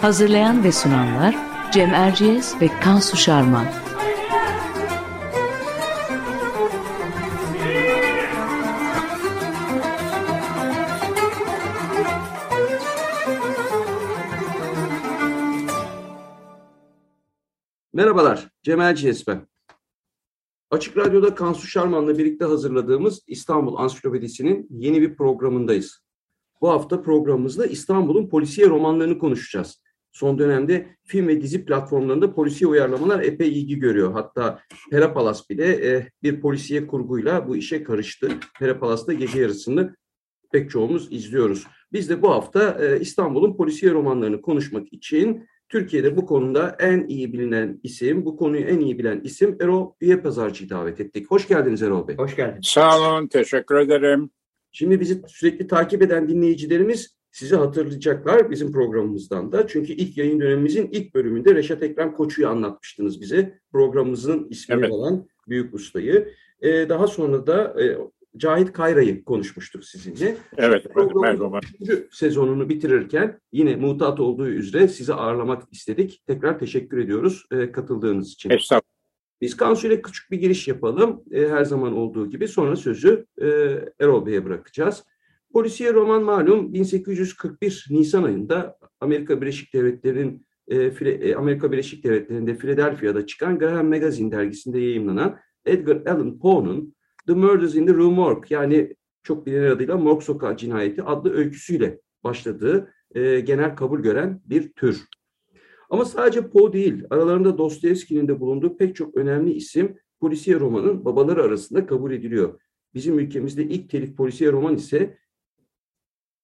Hazırlayan ve sunanlar Cem Erciyes ve Kansu Şarman. Merhabalar, Cem Erciyes ben. Açık Radyo'da Kansu Şarman'la birlikte hazırladığımız İstanbul Ansiklopedisi'nin yeni bir programındayız. Bu hafta programımızda İstanbul'un polisiye romanlarını konuşacağız. Son dönemde film ve dizi platformlarında polisiye uyarlamalar epey ilgi görüyor. Hatta Perapalas bile e, bir polisiye kurguyla bu işe karıştı. Perapalas'ta gece yarısını pek çoğumuz izliyoruz. Biz de bu hafta e, İstanbul'un polisiye romanlarını konuşmak için Türkiye'de bu konuda en iyi bilinen isim, bu konuyu en iyi bilen isim Erol Üyepazarcı'yı davet ettik. Hoş geldiniz Erol Bey. Hoş geldiniz. Sağ olun, teşekkür ederim. Şimdi bizi sürekli takip eden dinleyicilerimiz sizi hatırlayacaklar bizim programımızdan da. Çünkü ilk yayın dönemimizin ilk bölümünde Reşat Ekrem Koçu'yu anlatmıştınız bize. Programımızın ismini evet. olan Büyük Usta'yı. Ee, daha sonra da e, Cahit Kayra'yı konuşmuştuk sizinle. Evet, merhaba. Sezonunu bitirirken yine mutat olduğu üzere sizi ağırlamak istedik. Tekrar teşekkür ediyoruz e, katıldığınız için. Estağfurullah. Biz Kansu ile küçük bir giriş yapalım. E, her zaman olduğu gibi sonra sözü e, Erol Bey'e bırakacağız. Polisiye roman malum 1841 Nisan ayında Amerika Birleşik Devletleri'nin e, Amerika Birleşik Devletleri'nde Philadelphia'da çıkan Graham Magazine dergisinde yayınlanan Edgar Allan Poe'nun The Murders in the Rue Morgue yani çok bilinen adıyla Morgue Sokağı Cinayeti adlı öyküsüyle başladığı e, genel kabul gören bir tür. Ama sadece Poe değil, aralarında Dostoyevski'nin de bulunduğu pek çok önemli isim polisiye romanın babaları arasında kabul ediliyor. Bizim ülkemizde ilk telif polisiye roman ise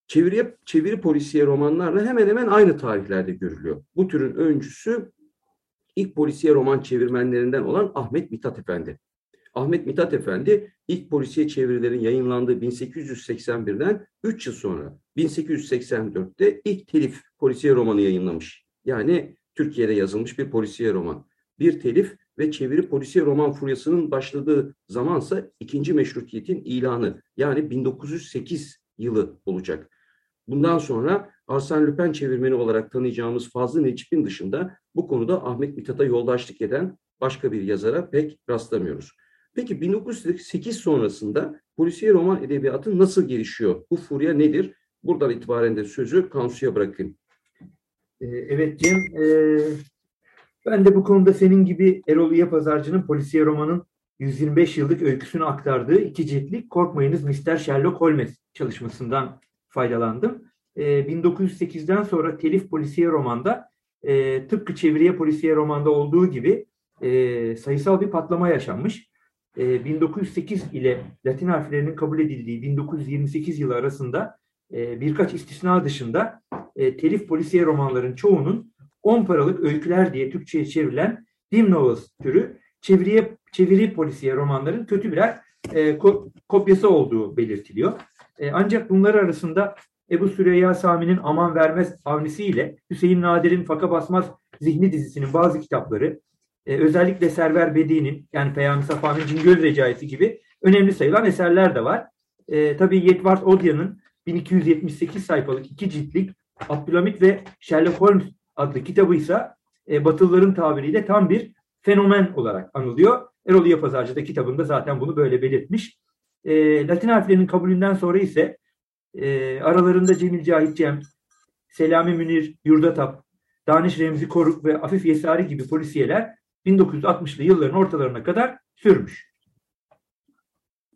çeviri, çeviri polisiye romanlarla hemen hemen aynı tarihlerde görülüyor. Bu türün öncüsü ilk polisiye roman çevirmenlerinden olan Ahmet Mithat Efendi. Ahmet Mithat Efendi ilk polisiye çevirilerin yayınlandığı 1881'den 3 yıl sonra 1884'te ilk telif polisiye romanı yayınlamış. Yani Türkiye'de yazılmış bir polisiye roman. Bir telif ve çeviri polisiye roman furyasının başladığı zamansa ikinci meşrutiyetin ilanı yani 1908 yılı olacak. Bundan sonra Arsène Lupin çevirmeni olarak tanıyacağımız Fazlı Necip'in dışında bu konuda Ahmet Mithat'a yoldaşlık eden başka bir yazara pek rastlamıyoruz. Peki 1908 sonrasında polisiye roman edebiyatı nasıl gelişiyor? Bu furya nedir? Buradan itibaren de sözü Kansu'ya bırakayım. Ee, evet Cem, e, ben de bu konuda senin gibi Erol İye Pazarcı'nın polisiye romanın 125 yıllık öyküsünü aktardığı iki ciltlik Korkmayınız Mr. Sherlock Holmes çalışmasından faydalandım. E, 1908'den sonra telif polisiye romanda e, tıpkı çeviriye polisiye romanda olduğu gibi e, sayısal bir patlama yaşanmış. 1908 ee, ile Latin harflerinin kabul edildiği 1928 yılı arasında e, birkaç istisna dışında e, telif polisiye romanların çoğunun 10 paralık öyküler diye Türkçe'ye çevrilen dim novels türü çeviriye, çeviri polisiye romanların kötü birer e, kopyası olduğu belirtiliyor. ancak bunlar arasında Ebu Süreyya Sami'nin Aman Vermez Avnisi ile Hüseyin Nadir'in Faka Basmaz Zihni dizisinin bazı kitapları, e, özellikle Server Bedi'nin yani Peyami Safa'nın Cingöz Recaisi gibi önemli sayılan eserler de var. E, tabii Yetvart Odya'nın 1278 sayfalık iki ciltlik Abdülhamit ve Sherlock Holmes adlı kitabı ise e, Batılıların tabiriyle tam bir fenomen olarak anılıyor. Erol Yapazarcı da kitabında zaten bunu böyle belirtmiş. E, Latin harflerinin kabulünden sonra ise e, aralarında Cemil Cahit Cem, Selami Münir Yurdatap, Daniş Remzi Koruk ve Afif Yesari gibi polisiyeler 1960'lı yılların ortalarına kadar sürmüş.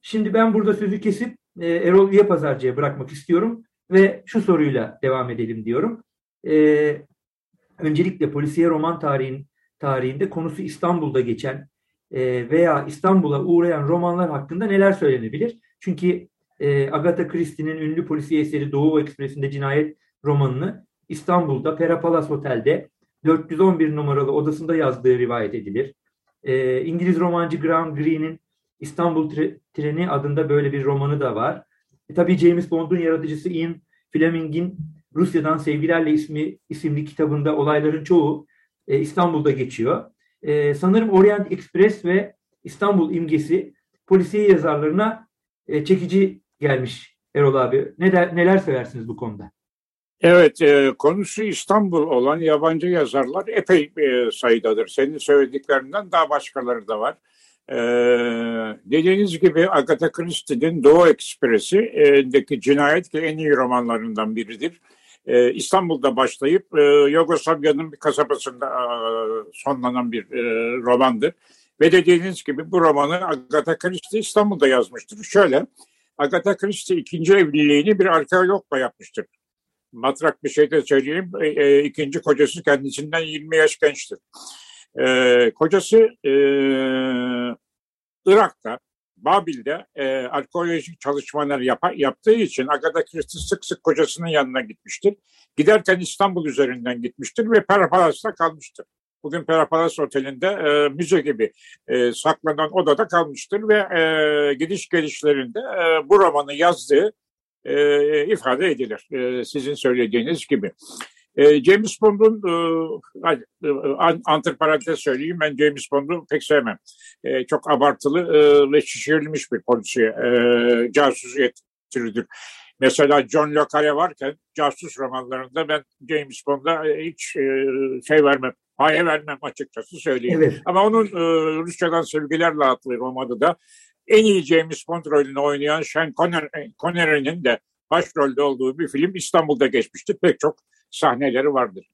Şimdi ben burada sözü kesip e, Erol Üyepazarcı'ya bırakmak istiyorum ve şu soruyla devam edelim diyorum. E, öncelikle polisiye roman tarihin tarihinde konusu İstanbul'da geçen veya İstanbul'a uğrayan romanlar hakkında neler söylenebilir? Çünkü e, Agatha Christie'nin ünlü polisiye eseri Doğu Ekspresi'nde cinayet romanını İstanbul'da Pera Palace Otel'de 411 numaralı odasında yazdığı rivayet edilir. E, İngiliz romancı Graham Greene'in İstanbul Treni adında böyle bir romanı da var. E, tabii James Bond'un yaratıcısı Ian Fleming'in Rusya'dan Sevgilerle ismi isimli kitabında olayların çoğu e, İstanbul'da geçiyor. E, sanırım Orient Express ve İstanbul imgesi polisiye yazarlarına e, çekici gelmiş Erol abi. Ne der, neler söylersiniz bu konuda? Evet, e, konusu İstanbul olan yabancı yazarlar epey e, sayıdadır. Senin söylediklerinden daha başkaları da var. E, dediğiniz gibi Agatha Christie'nin Doğu Ekspresi'ndeki cinayet ki en iyi romanlarından biridir. E, İstanbul'da başlayıp e, Yugoslavya'nın bir kasabasında e, sonlanan bir e, romandır. Ve dediğiniz gibi bu romanı Agatha Christie İstanbul'da yazmıştır. Şöyle, Agatha Christie ikinci evliliğini bir arkeologla yapmıştır. Matrak bir şey de söyleyeyim, e, e, ikinci kocası kendisinden 20 yaş gençtir. E, kocası e, Irak'ta, Babil'de e, arkeolojik çalışmalar yap yaptığı için Agatha Christie sık sık kocasının yanına gitmiştir. Giderken İstanbul üzerinden gitmiştir ve Perapalas'ta kalmıştır. Bugün Perapalas Oteli'nde e, müze gibi e, saklanan odada kalmıştır ve e, gidiş gelişlerinde e, bu romanı yazdığı e, ifade edilir. E, sizin söylediğiniz gibi. E, James Bond'un e, e antiparantez söyleyeyim ben James Bond'u pek sevmem. E, çok abartılı e, ve şişirilmiş bir polisiye e, casusiyet türüdür. Mesela John Le Carre varken casus romanlarında ben James Bond'a hiç e, şey vermem, paye vermem açıkçası söyleyeyim. Evet. Ama onun e, Rusçadan Sevgilerle adlı romanı da en iyi James Bond rolünü oynayan Sean Connery'nin de başrolde olduğu bir film İstanbul'da geçmişti. Pek çok sahneleri vardır.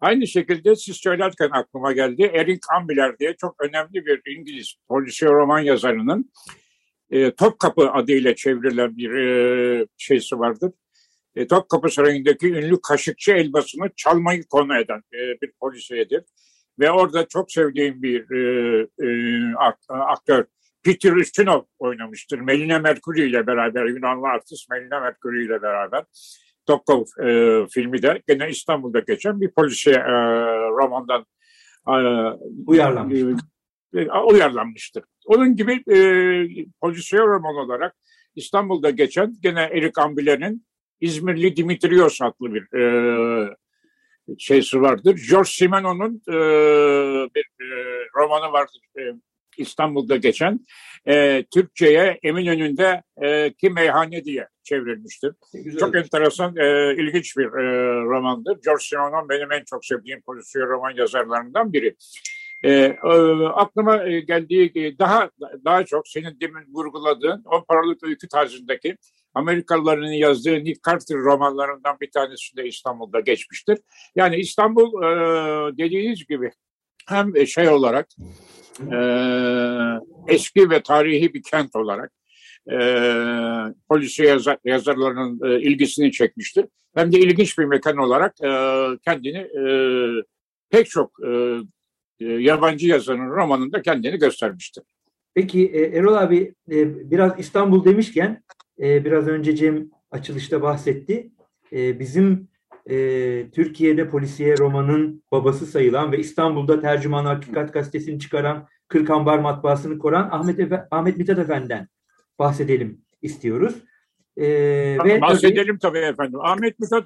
Aynı şekilde siz söylerken aklıma geldi. Eric Ambler diye çok önemli bir İngiliz polisiye roman yazarının e, Topkapı adıyla çevrilen bir e, şeysi vardır. E, Topkapı Sarayı'ndaki ünlü kaşıkçı elbasını çalmayı konu eden e, bir polisiyedir. Ve orada çok sevdiğim bir e, e, aktör Peter Ustinov oynamıştır. Melina Mercury ile beraber, Yunanlı artist Melina Mercury ile beraber. Topkov e, filmi de gene İstanbul'da geçen bir polisiye e, romandan e, uyarlanmış. E, e, uyarlanmıştır. Onun gibi e, polisiye roman olarak İstanbul'da geçen gene Erik Ambile'nin İzmirli Dimitrios adlı bir e, şeysi vardır. George Simenon'un e, bir e, romanı vardır. E, İstanbul'da geçen e, Türkçe'ye Eminönü'nde e, ki meyhane diye çevrilmiştir. Güzel. Çok enteresan, e, ilginç bir e, romandır. George Simenon benim en çok sevdiğim polisiye roman yazarlarından biri. E, e, aklıma e, geldiği daha daha çok senin demin vurguladığın o paralık öykü tarzındaki Amerikalıların yazdığı Nick Carter romanlarından bir tanesi de İstanbul'da geçmiştir. Yani İstanbul e, dediğiniz gibi hem şey olarak e, eski ve tarihi bir kent olarak e, polisiye yazar, yazarlarının e, ilgisini çekmiştir. Hem de ilginç bir mekan olarak e, kendini e, pek çok e, e, yabancı yazarın romanında kendini göstermiştir. Peki e, Erol abi e, biraz İstanbul demişken e, biraz önce Cem açılışta bahsetti. E, bizim e, Türkiye'de polisiye romanın babası sayılan ve İstanbul'da Tercüman Hakikat gazetesini çıkaran Kırkambar matbaasını koran Ahmet, Efe, Ahmet Mithat Efendi'den bahsedelim istiyoruz. E, ve bahsedelim tabii, tabii efendim. Ahmet Mithat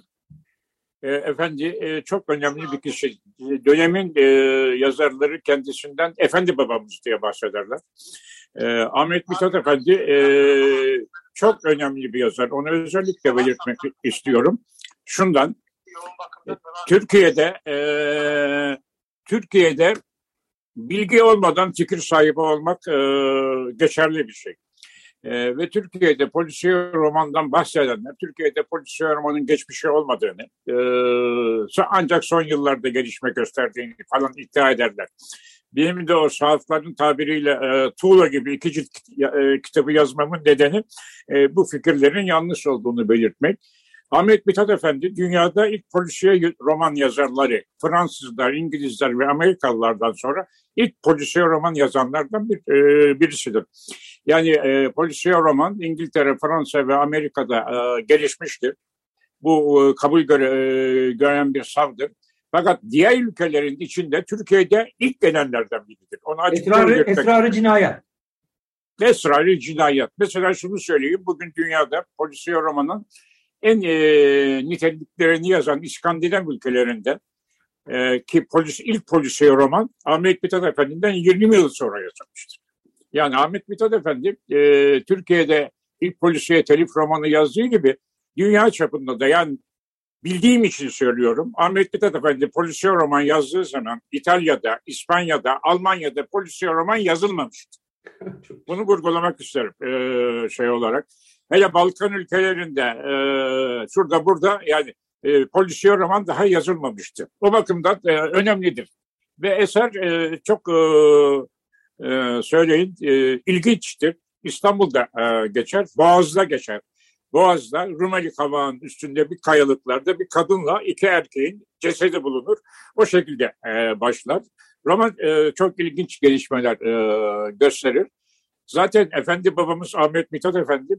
e, Efendi e, çok önemli bir kişi. Dönemin e, yazarları kendisinden Efendi babamız diye bahsederler. E, Ahmet Mithat Efendi e, çok önemli bir yazar. Onu özellikle belirtmek istiyorum. Şundan, Türkiye'de e, Türkiye'de bilgi olmadan fikir sahibi olmak e, geçerli bir şey. E, ve Türkiye'de polisiye romandan bahsedenler, Türkiye'de polisiye romanın geçmişi olmadığını, e, ancak son yıllarda gelişme gösterdiğini falan iddia ederler. Benim de o sahafların tabiriyle e, tuğla gibi iki cilt e, kitabı yazmamın nedeni e, bu fikirlerin yanlış olduğunu belirtmek. Ahmet Mithat Efendi dünyada ilk polisiye roman yazarları, Fransızlar, İngilizler ve Amerikalılardan sonra ilk polisiye roman yazanlardan bir, e, birisidir. Yani e, polisiye roman İngiltere, Fransa ve Amerika'da e, gelişmiştir. Bu e, kabul göre, e, gören bir savdır. Fakat diğer ülkelerin içinde Türkiye'de ilk gelenlerden biridir. Onu esrarı, esrarı cinayet. Esrarı cinayet. Mesela şunu söyleyeyim. Bugün dünyada polisiye romanın en e, niteliklerini yazan İskandinav ülkelerinde e, ki polis, ilk polisiye roman Ahmet Mithat Efendi'den 20 yıl sonra yazılmıştır. Yani Ahmet Mithat Efendi e, Türkiye'de ilk polisiye telif romanı yazdığı gibi dünya çapında da yani bildiğim için söylüyorum. Ahmet Mithat Efendi polisiye roman yazdığı zaman İtalya'da, İspanya'da, Almanya'da polisiye roman yazılmamıştı. Bunu vurgulamak isterim e, şey olarak. Hele Balkan ülkelerinde e, şurada burada yani e, polisiye roman daha yazılmamıştı. O bakımdan e, önemlidir. Ve eser e, çok e, e, söyleyin e, ilginçtir. İstanbul'da e, geçer, Boğaz'da geçer. Boğaz'da Rumeli Kavağı'nın üstünde bir kayalıklarda bir kadınla iki erkeğin cesedi bulunur. O şekilde e, başlar. Roman e, çok ilginç gelişmeler e, gösterir. Zaten Efendi babamız Ahmet Mithat Efendi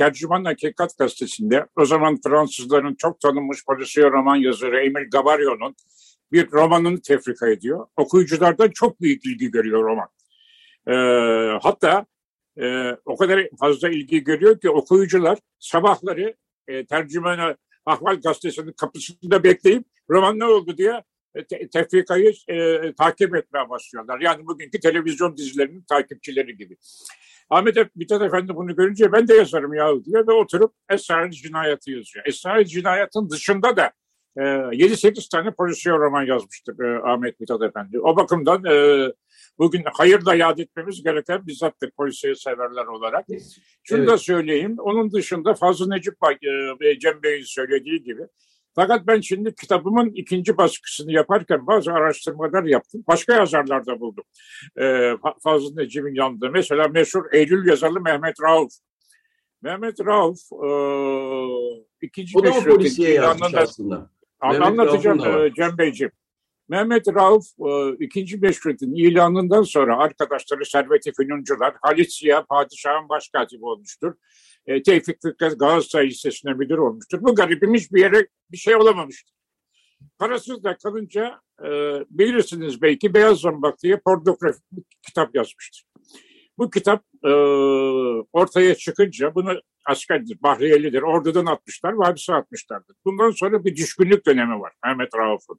Tercüman Hakikat Gazetesi'nde o zaman Fransızların çok tanınmış polisiye roman yazarı Emil Gavario'nun bir romanını tefrika ediyor. Okuyuculardan çok büyük ilgi görüyor roman. E, hatta e, o kadar fazla ilgi görüyor ki okuyucular sabahları e, tercümana Ahval Gazetesi'nin kapısında bekleyip roman ne oldu diye e, te, tefrikayı e, takip etmeye başlıyorlar. Yani bugünkü televizyon dizilerinin takipçileri gibi. Ahmet Mithat Efendi bunu görünce ben de yazarım ya diyor ve oturup Esrarlı Cinayet'i yazıyor. Esrarlı Cinayet'in dışında da e, 7-8 tane polisiye roman yazmıştır e, Ahmet Mithat Efendi. O bakımdan e, bugün hayırla yad etmemiz gereken bizzattır polisiye severler olarak. Şunu evet. da söyleyeyim. Onun dışında Fazıl Necip e, ve Cem Bey'in söylediği gibi fakat ben şimdi kitabımın ikinci baskısını yaparken bazı araştırmalar yaptım. Başka yazarlar da buldum. Ee, Fazıl Necip'in yanında. Mesela meşhur Eylül yazarlı Mehmet Rauf. Mehmet Rauf e, ikinci o da o polisiye yazmış aslında. Anlatacağım e, Cem Beyciğim. Mehmet Rauf e, ikinci meşrutin ilanından sonra arkadaşları Servet-i Fünuncular, Halit Ziya padişahın başkatibi olmuştur. E, Tevfik Fikret Galatasaray Lisesi'ne müdür olmuştur. Bu garibim hiçbir yere bir şey olamamıştır. Parasız da kalınca e, bilirsiniz belki Beyaz Zambak diye pornografik bir kitap yazmıştır. Bu kitap e, ortaya çıkınca bunu askerdir, Bahriyelidir, ordudan atmışlar hapse atmışlardır. Bundan sonra bir düşkünlük dönemi var Mehmet Rauf'un.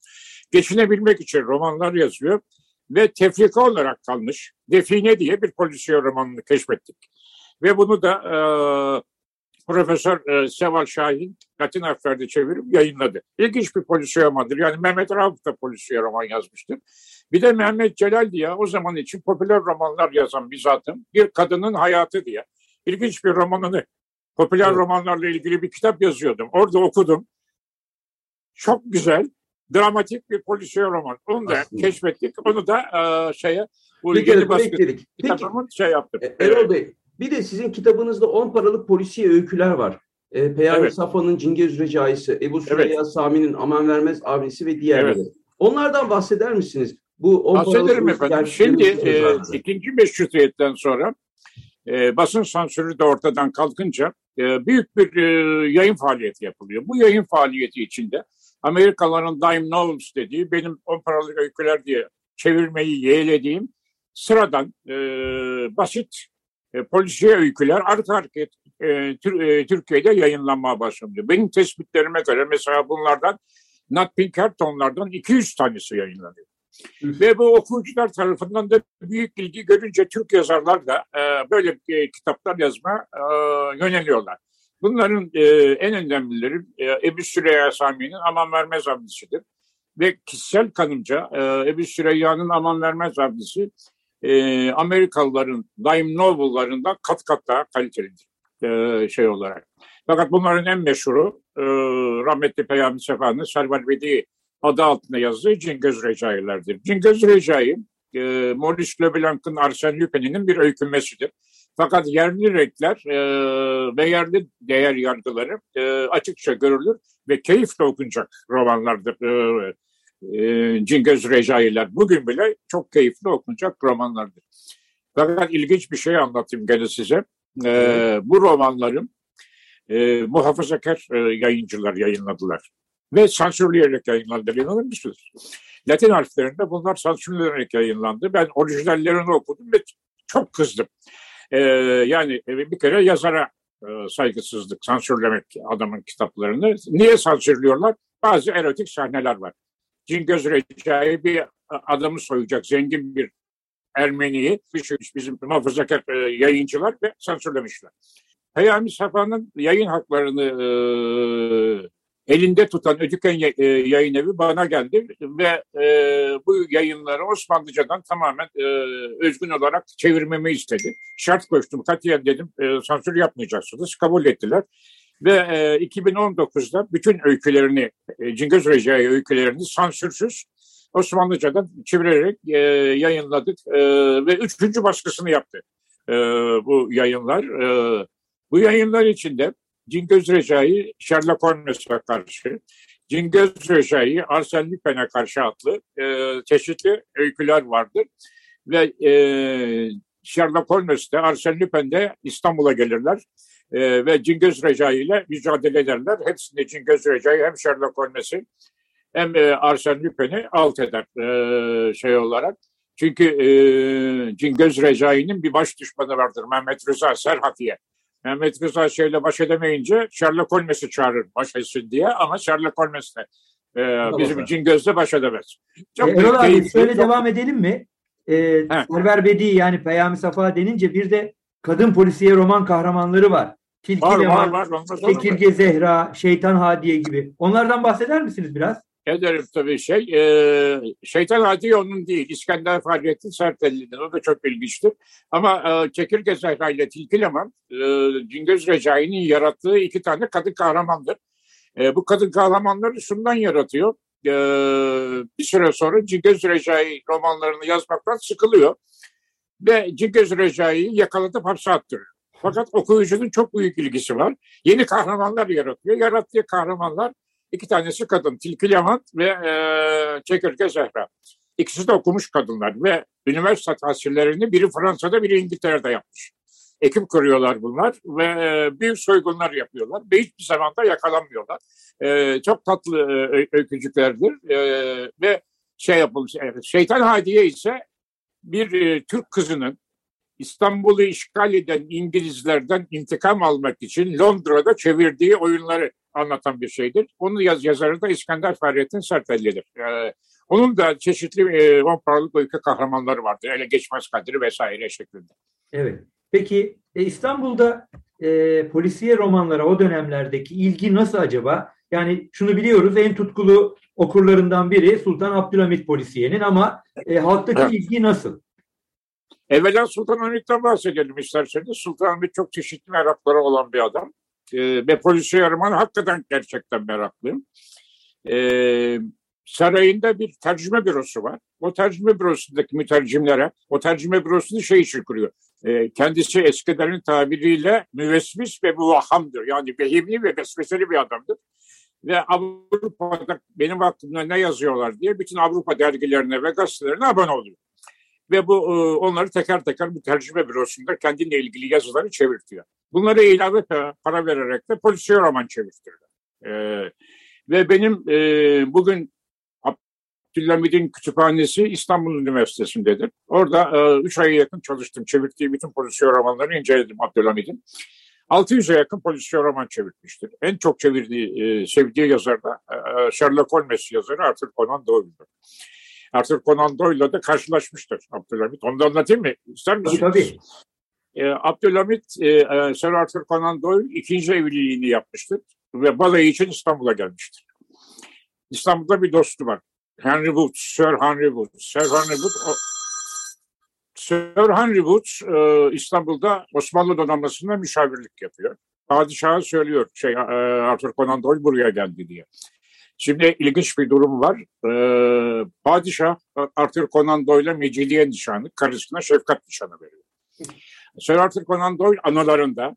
Geçinebilmek için romanlar yazıyor ve tefrika olarak kalmış Define diye bir polisiye romanını keşfettik. Ve bunu da e, Profesör e, Seval Şahin Latin harflerde çevirip yayınladı. İlginç bir polisiye romandır. Yani Mehmet Rauf da polisiye roman yazmıştır. Bir de Mehmet Celal diye o zaman için popüler romanlar yazan bir zatım. Bir kadının hayatı diye. İlginç bir romanını popüler evet. romanlarla ilgili bir kitap yazıyordum. Orada okudum. Çok güzel, dramatik bir polisiye roman. Onu da Aslında. keşfettik. Onu da e, şeye bu yeni baskı kitabımın şey yaptım. E, Erol Bey, bir de sizin kitabınızda 10 paralık polisiye öyküler var. E, Peyami evet. Safa'nın Cingöz Recaisi, Ebu Süreyya evet. Sami'nin Aman Vermez abisi ve diğerleri. Evet. Onlardan bahseder misiniz? Bu 10 Bahsederim efendim. Şimdi e, ikinci meşrutiyetten sonra e, basın sansürü de ortadan kalkınca e, büyük bir e, yayın faaliyeti yapılıyor. Bu yayın faaliyeti içinde Amerikalıların Dime Novels dediği benim 10 paralık öyküler diye çevirmeyi yeğlediğim sıradan e, basit e, polisiye öyküler arka hareket e, tür, e, Türkiye'de yayınlanmaya başlandı. Benim tespitlerime göre mesela bunlardan Nat Pinkerton'lardan 200 tanesi yayınlanıyor. Ve bu okuyucular tarafından da büyük ilgi görünce Türk yazarlar da e, böyle e, kitaplar yazma e, yöneliyorlar. Bunların e, en önemlileri e, Ebu Süreyya Sami'nin Aman Vermez abdisidir. Ve kişisel kanımca e, Ebu Süreyya'nın Aman Vermez abdisi e, Amerikalıların Dime Noble'larından kat kat daha kalitelidir e, şey olarak. Fakat bunların en meşhuru e, rahmetli Peyami Sefa'nın Servar Bedi adı altında yazdığı Cingöz Recai'lerdir. Cingöz Recai, e, Maurice Leblanc'ın Arsène Lupin'in bir öykünmesidir. Fakat yerli renkler e, ve yerli değer yargıları e, açıkça görülür ve keyifle okunacak romanlardır. E, e, Cingöz Recai'ler bugün bile çok keyifli okunacak romanlardır. Fakat ilginç bir şey anlatayım gene size. Ee, bu romanlarım e, muhafazakar e, yayıncılar yayınladılar. Ve sansürleyerek yayınlandı. İnanır mısınız? Latin harflerinde bunlar sansürlenerek yayınlandı. Ben orijinallerini okudum ve çok kızdım. Ee, yani bir kere yazara e, saygısızlık, sansürlemek adamın kitaplarını. Niye sansürlüyorlar? Bazı erotik sahneler var. Cingöz Recai bir adamı soyacak zengin bir Ermeniyi şey, bizim muhafazakar e, yayıncılar ve sansürlemişler. Peyami Safa'nın yayın haklarını e, elinde tutan Ödüken e, yayın evi bana geldi ve e, bu yayınları Osmanlıcadan tamamen e, özgün olarak çevirmemi istedi. Şart koştum, katiyen dedim e, sansür yapmayacaksınız. Kabul ettiler. Ve e, 2019'da bütün öykülerini, e, Cingöz Recai öykülerini sansürsüz Osmanlıcadan çevirerek e, yayınladık e, ve üçüncü baskısını yaptı e, bu yayınlar. E, bu yayınlar içinde Cingöz Recai Sherlock Holmes'e karşı, Cingöz Recai Arsene Lupin'e karşı adlı e, çeşitli öyküler vardır. Ve e, Sherlock Holmes Arsene Lupin İstanbul'a gelirler. E, ve Cingöz Recai ile mücadele ederler. Hepsinde Cingöz Recai hem Sherlock Holmes'i hem e, Arsene Lupin'i alt eder e, şey olarak. Çünkü e, Cingöz Recai'nin bir baş düşmanı vardır Mehmet Rıza Serhafiye. Mehmet Rıza şeyle baş edemeyince Sherlock Holmes'i çağırır baş etsin diye ama Sherlock Holmes de e, bizim Cingöz'le baş edemez. Çok e, Erol abi şöyle çok... devam edelim mi? E, Server Bedi yani Peyami Safa denince bir de kadın polisiye roman kahramanları var. Tilki var, Leman, var, var, Çekirge Zehra, Şeytan Hadiye gibi. Onlardan bahseder misiniz biraz? Ederim tabii şey. E, Şeytan Hadi onun değil. İskender Fahrettin Sertelli'nin. O da çok ilginçtir. Ama e, Çekirge Zehra ile Tilki Leman e, Cingöz Recai'nin yarattığı iki tane kadın kahramandır. E, bu kadın kahramanları şundan yaratıyor. E, bir süre sonra Cingöz Recai romanlarını yazmaktan sıkılıyor. Ve Cingöz Recai'yi yakalatıp hapse attırıyor. Fakat okuyucunun çok büyük ilgisi var. Yeni kahramanlar yaratıyor. Yarattığı kahramanlar İki tanesi kadın. Tilki Levent ve e, Çekirge Zehra. İkisi de okumuş kadınlar ve üniversite tahsillerini biri Fransa'da biri İngiltere'de yapmış. Ekip kuruyorlar bunlar ve e, büyük soygunlar yapıyorlar ve hiçbir zaman da yakalanmıyorlar. E, çok tatlı e, öykücüklerdir e, ve şey yapılmış. Şeytan Hadiye ise bir e, Türk kızının İstanbul'u işgal eden İngilizlerden intikam almak için Londra'da çevirdiği oyunları anlatan bir şeydir. Onun yaz yazarı da İskender Fahrettin Sertelli'dir. Ee, onun da çeşitli e, paralık öykü kahramanları vardır. Ele geçmez kadri vesaire şeklinde. Evet. Peki e, İstanbul'da e, polisiye romanlara o dönemlerdeki ilgi nasıl acaba? Yani şunu biliyoruz en tutkulu okurlarından biri Sultan Abdülhamit polisiyenin ama e, halktaki evet. ilgi nasıl? Evvela Sultan Hamit'ten bahsedelim isterseniz. Sultan Hamit çok çeşitli merakları olan bir adam. E, ve polisiye roman hakikaten gerçekten meraklıyım. E, sarayında bir tercüme bürosu var. O tercüme bürosundaki mütercimlere, o tercüme bürosunu şey için kuruyor. E, kendisi eskilerin tabiriyle müvesvis ve muvahamdır. Yani behimli ve vesveseli bir adamdır. Ve Avrupa'da benim aklımda ne yazıyorlar diye bütün Avrupa dergilerine ve gazetelerine abone oluyor. Ve bu e, onları teker teker bir tercüme bürosunda kendinle ilgili yazıları çevirtiyor. Bunları ilave para vererek de polisiye roman çevirtiyorlar. Ee, ve benim e, bugün Abdülhamid'in kütüphanesi İstanbul Üniversitesi'ndedir. Orada e, üç aya yakın çalıştım. Çevirdiği bütün polisiye romanları inceledim Abdülhamid'in. 600'e yakın polisiye roman çevirmiştir. En çok çevirdiği, e, sevdiği yazar da e, Sherlock Holmes yazarı Arthur Conan Doyle'dur. Arthur Conan Doyle'la da karşılaşmıştır Abdülhamid. Onu da anlatayım mı? İster misiniz? Tabii. E, Abdülhamit, e, e, Sir Arthur Conan Doyle ikinci evliliğini yapmıştır ve balayı için İstanbul'a gelmiştir. İstanbul'da bir dostu var. Henry Wood, Sir Henry Wood. Sir Henry Wood, o, Sir Henry Wood e, İstanbul'da Osmanlı donanmasında müşavirlik yapıyor. Padişaha söylüyor şey, e, Arthur Conan Doyle buraya geldi diye. Şimdi ilginç bir durum var. Ee, padişah Arthur Conan Doyle'a Mecidiye nişanı, karısına şefkat nişanı veriyor. Sir Arthur Conan Doyle anılarında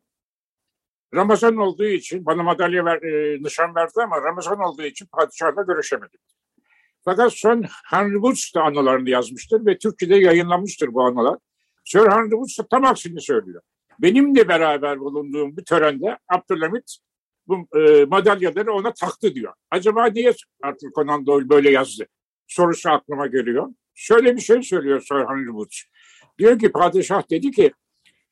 Ramazan olduğu için bana madalya ver, e, nişan verdi ama Ramazan olduğu için padişahla görüşemedim. Fakat son Henry Woods da anılarını yazmıştır ve Türkçe'de yayınlanmıştır bu anılar. Sir Henry Woods tam aksini söylüyor. Benimle beraber bulunduğum bir törende Abdülhamit bu e, madalyaları ona taktı diyor. Acaba niye Arthur Conan Doyle böyle yazdı? Sorusu aklıma geliyor. Şöyle bir şey söylüyor Sir Henry Woods. Diyor ki padişah dedi ki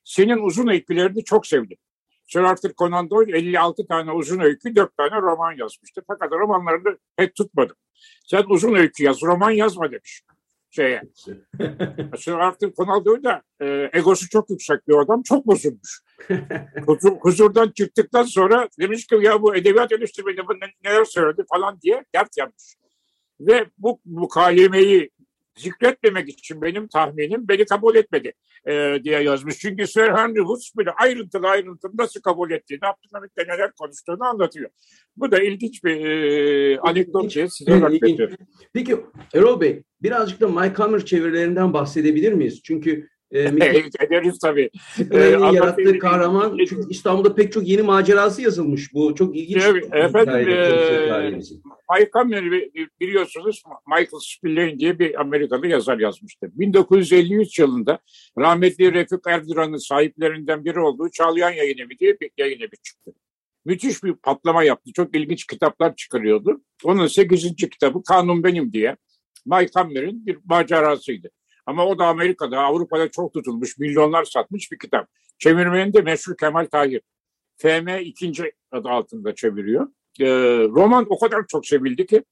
senin uzun öykülerini çok sevdim. Sir Arthur Conan Doyle 56 tane uzun öykü, 4 tane roman yazmıştı. Fakat romanlarını pek tutmadım. Sen uzun öykü yaz, roman yazma demiş şeye. Arthur Conan Doyle da e, egosu çok yüksek bir adam, çok bozulmuş. Huzur, huzurdan çıktıktan sonra demiş ki ya bu edebiyat eleştirmeni bu neler söyledi falan diye dert yapmış. Ve bu mukalemeyi zikretmemek için benim tahminim beni kabul etmedi e, diye yazmış. Çünkü Sir Henry Woods böyle ayrıntılı ayrıntılı nasıl kabul ettiğini, Abdülhamit'le neler konuştuğunu anlatıyor. Bu da ilginç bir e, anekdot diye size nakledeceğim. Peki Erol Bey birazcık da Mike Hammer çevirilerinden bahsedebilir miyiz? Çünkü ederiz tabii. E, yarattığı kahraman çünkü İstanbul'da pek çok yeni macerası yazılmış. Bu çok ilginç. Evet, efendim, e, Mike biliyorsunuz Michael Spillane diye bir Amerikalı yazar yazmıştı. 1953 yılında rahmetli Refik Erduran'ın sahiplerinden biri olduğu Çağlayan Yayın Evi diye bir yayın evi çıktı. Müthiş bir patlama yaptı. Çok ilginç kitaplar çıkarıyordu. Onun 8. kitabı Kanun Benim diye Mike Hammer'in bir macerasıydı. Ama o da Amerika'da, Avrupa'da çok tutulmuş, milyonlar satmış bir kitap. Çevirmeni de meşhur Kemal Tahir. FM ikinci adı altında çeviriyor. E, roman o kadar çok sevildi ki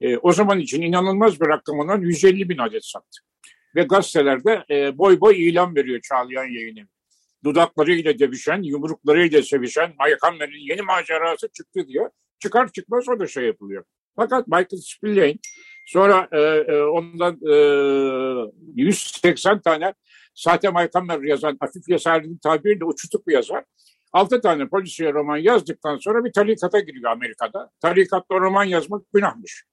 e, o zaman için inanılmaz bir rakam olan 150 bin adet sattı. Ve gazetelerde e, boy boy ilan veriyor Çağlayan yayını. Dudaklarıyla dövüşen, yumruklarıyla sevişen Mike yeni macerası çıktı diyor. Çıkar çıkmaz o da şey yapılıyor. Fakat Michael Spillane sonra e, e, ondan e, 180 tane sahte Mike yazan, Afif Yasar'ın tabiriyle uçutuk bir yazar. Altı tane polisiye roman yazdıktan sonra bir tarikata giriyor Amerika'da. Tarikatta roman yazmak günahmış.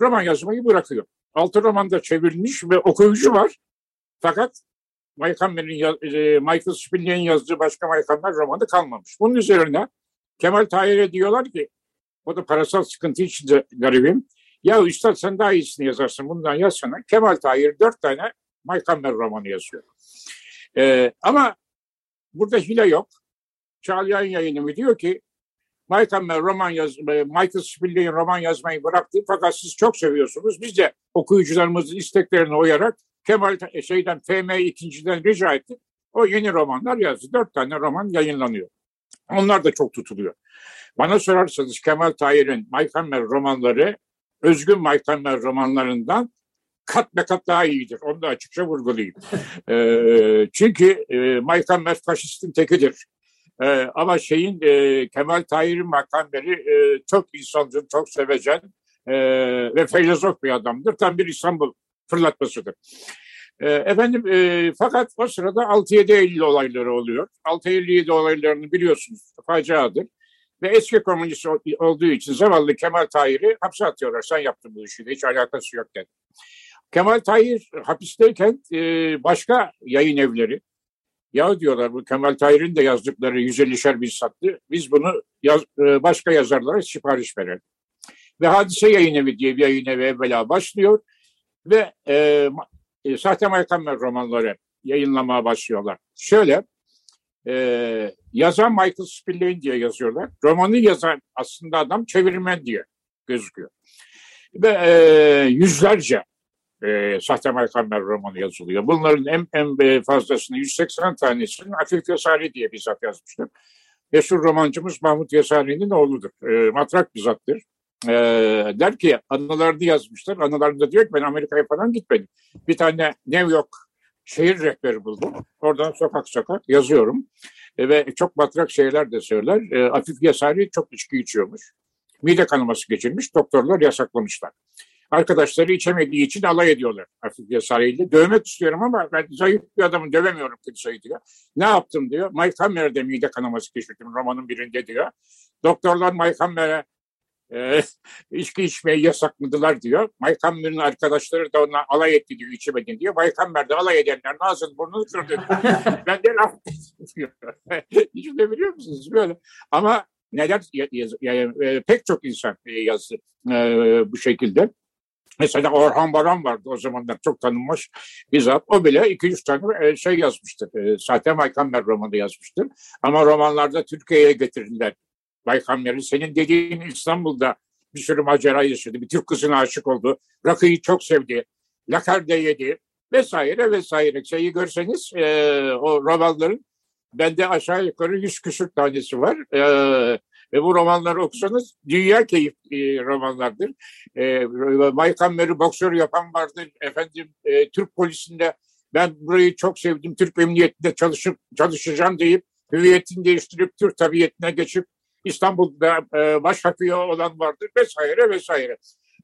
Roman yazmayı bırakıyor. Altı roman da çevrilmiş ve okuyucu var. Fakat Michael, e, Michael Spillane yazdığı başka Michael romanı kalmamış. Bunun üzerine Kemal Tahir'e diyorlar ki o da parasal sıkıntı içinde garibim. Ya üstad sen daha iyisini yazarsın bundan yazsana. Kemal Tahir dört tane Michael romanı yazıyor. Ee, ama burada hile yok. Çağlayan yayınımı diyor ki Michael roman yaz, Michael Spillane roman yazmayı bıraktı fakat siz çok seviyorsunuz. Biz de okuyucularımızın isteklerine uyarak Kemal şeyden FM ikinciden rica ettik. O yeni romanlar yazdı. Dört tane roman yayınlanıyor. Onlar da çok tutuluyor. Bana sorarsanız Kemal Tahir'in Michael romanları özgün Michael romanlarından kat be kat daha iyidir. Onu da açıkça vurgulayayım. e, çünkü e, Michael faşistin tekidir. E, ama şeyin e, Kemal Tahir'in makamları e, çok insancıl, çok sevecen e, ve filozof bir adamdır. Tam bir İstanbul fırlatmasıdır. E, efendim e, fakat o sırada 6-7 Eylül olayları oluyor. 6-7 olaylarını biliyorsunuz faciadır. Ve eski komünist olduğu için zavallı Kemal Tahir'i hapse atıyorlar. Sen yaptın bu işi. Hiç alakası yok dedi. Kemal Tahir hapisteyken e, başka yayın evleri, ya diyorlar bu Kemal Tahir'in de yazdıkları 150'şer bin sattı. Biz bunu yaz, e, başka yazarlara sipariş verelim. Ve Hadise Yayın Evi diye bir yayın evi evvela başlıyor. Ve e, e, Sahte Maykammer romanları yayınlamaya başlıyorlar. Şöyle, e, yazan Michael Spillane diye yazıyorlar. Romanı yazan aslında adam çevirmen diye gözüküyor. Ve e, yüzlerce e, Sahte Maykammer romanı yazılıyor. Bunların en, en fazlasını 180 tanesini Afif Yasari diye bizzat yazmıştır. Meşhur romancımız Mahmut Yasari'nin oğludur. E, matrak bir zattır e, der ki anılarını yazmışlar. Anılarında diyor ki ben Amerika'ya falan gitmedim. Bir tane New York şehir rehberi buldum. Oradan sokak sokak yazıyorum. E, ve çok batrak şeyler de söyler. E, Afif Yasari çok içki içiyormuş. Mide kanaması geçirmiş. Doktorlar yasaklamışlar. Arkadaşları içemediği için alay ediyorlar Afif Yasari ile. Dövmek istiyorum ama ben zayıf bir adamı dövemiyorum kimseyi diyor. Ne yaptım diyor. Mike Hammer'de mide kanaması geçirdim romanın birinde diyor. Doktorlar Mike Hammer'e e, içki içmeyi yasakladılar diyor. Maykamber'in arkadaşları da ona alay etti diyor içemedin diyor. Maykamber de alay edenler ağzını burnunu kırdı. ben de laf diyor. De biliyor musunuz böyle. Ama neden yaz, yani, e, pek çok insan yazdı e, bu şekilde. Mesela Orhan Baran vardı o zamanlar çok tanınmış bir zat. O bile 200 tane e, şey yazmıştır. E, Sahte Maykamber romanı yazmıştır. Ama romanlarda Türkiye'ye getirirler. Maykamber'i senin dediğin İstanbul'da bir sürü macera yaşadı. Bir Türk kızına aşık oldu. Rakıyı çok sevdi. Lakarda yedi vesaire vesaire. Şeyi görseniz e, o romanların bende aşağı yukarı yüz küsür tanesi var. E, ve bu romanları okusanız dünya keyif e, romanlardır. E, Maykamber'i boksör yapan vardır. Efendim e, Türk polisinde ben burayı çok sevdim. Türk emniyetinde çalışıp çalışacağım deyip hüviyetini değiştirip Türk tabiyetine geçip İstanbul'da e, baş olan vardır vesaire vesaire.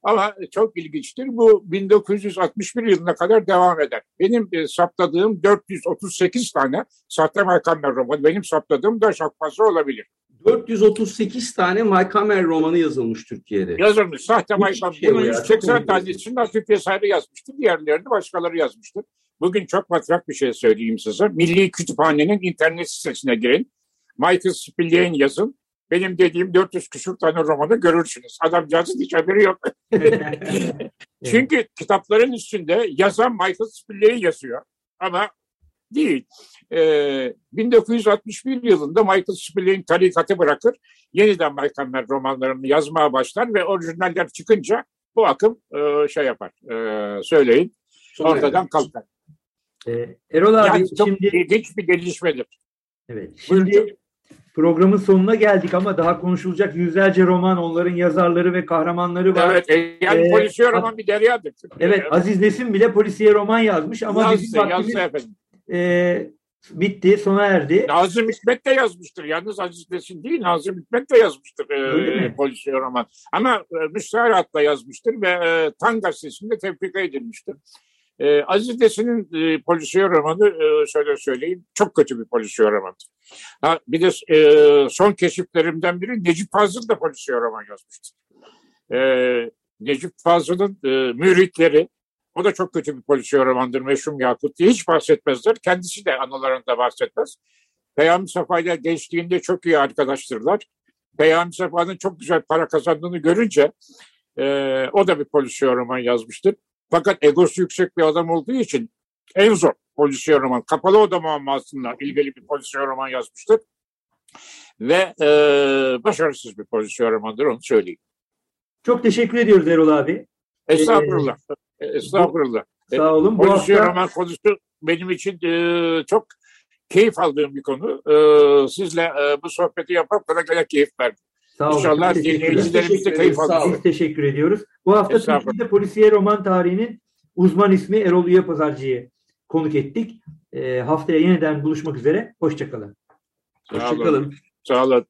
Ama çok ilginçtir. Bu 1961 yılına kadar devam eder. Benim e, saptadığım 438 tane sahte Maykamber romanı. Benim saptadığım da çok fazla olabilir. 438 tane Maykamer romanı yazılmış Türkiye'de. Yazılmış. Sahte Maykamer. Şey Bunun 180 tanesini Hafif Yasarı yazmıştır. Diğerlerini başkaları yazmıştır. Bugün çok matrak bir şey söyleyeyim size. Milli Kütüphane'nin internet sitesine girin. Michael Spillane yazın. Benim dediğim 400 küsur tane romanı görürsünüz. Adamcağızın hiç haberi yok. Çünkü kitapların üstünde yazan Michael Spillane yazıyor. Ama değil. Ee, 1961 yılında Michael Spillane tarikatı bırakır. Yeniden Maykamber romanlarını yazmaya başlar ve orijinaller çıkınca bu akım e, şey yapar. E, söyleyin. Sonra ortadan kalkar. Ee, Erol abi yani çok şimdi... ilginç bir gelişmedir. Evet. Şimdi Buyurun. Programın sonuna geldik ama daha konuşulacak yüzlerce roman, onların yazarları ve kahramanları var. Evet. E, yani ee, polisiye roman bir deryadır. Evet. Aziz Nesin bile polisiye roman yazmış ama yazdı, bizim vaktimiz, e, bitti, sona erdi. Nazım Hikmet de yazmıştır. Yalnız Aziz Nesin değil, Nazım Hikmet de yazmıştır e, polisiye roman. Ama e, müstaharatla yazmıştır ve e, Tan gazetesinde tefrika edilmiştir. E, Aziz Nesin'in e, polisiye romanı e, şöyle söyleyeyim, çok kötü bir polisiye romandır. Ha, bir de e, son keşiflerimden biri Necip Fazıl da polisiye roman yazmıştır. E, Necip Fazıl'ın e, müritleri, o da çok kötü bir polisiye romandır Meşhum Yakut diye hiç bahsetmezler. Kendisi de anılarında bahsetmez. Peyami Safa ile gençliğinde çok iyi arkadaştırlar. Peyami Safa'nın çok güzel para kazandığını görünce e, o da bir polisiye roman yazmıştır. Fakat egosu yüksek bir adam olduğu için en zor polisiye roman. Kapalı Oda muammasıyla ilgili bir polisiye roman yazmıştır. Ve e, başarısız bir polisiye romandır onu söyleyeyim. Çok teşekkür ediyoruz Erol abi. Estağfurullah. Ee, Estağfurullah. Sağ olun. Bu Polisiye hafta... roman konusu benim için e, çok keyif aldığım bir konu. E, sizle e, bu sohbeti yapıp bana gene keyif verdim. Sağ olun. İnşallah dinleyicilerimiz de keyif alır. Biz teşekkür ediyoruz. Bu hafta Türkiye'de polisiye roman tarihinin uzman ismi Erol Üye Pazarcı'yı konuk ettik. E, haftaya yeniden buluşmak üzere. Hoşçakalın. Hoşçakalın. Sağ olun.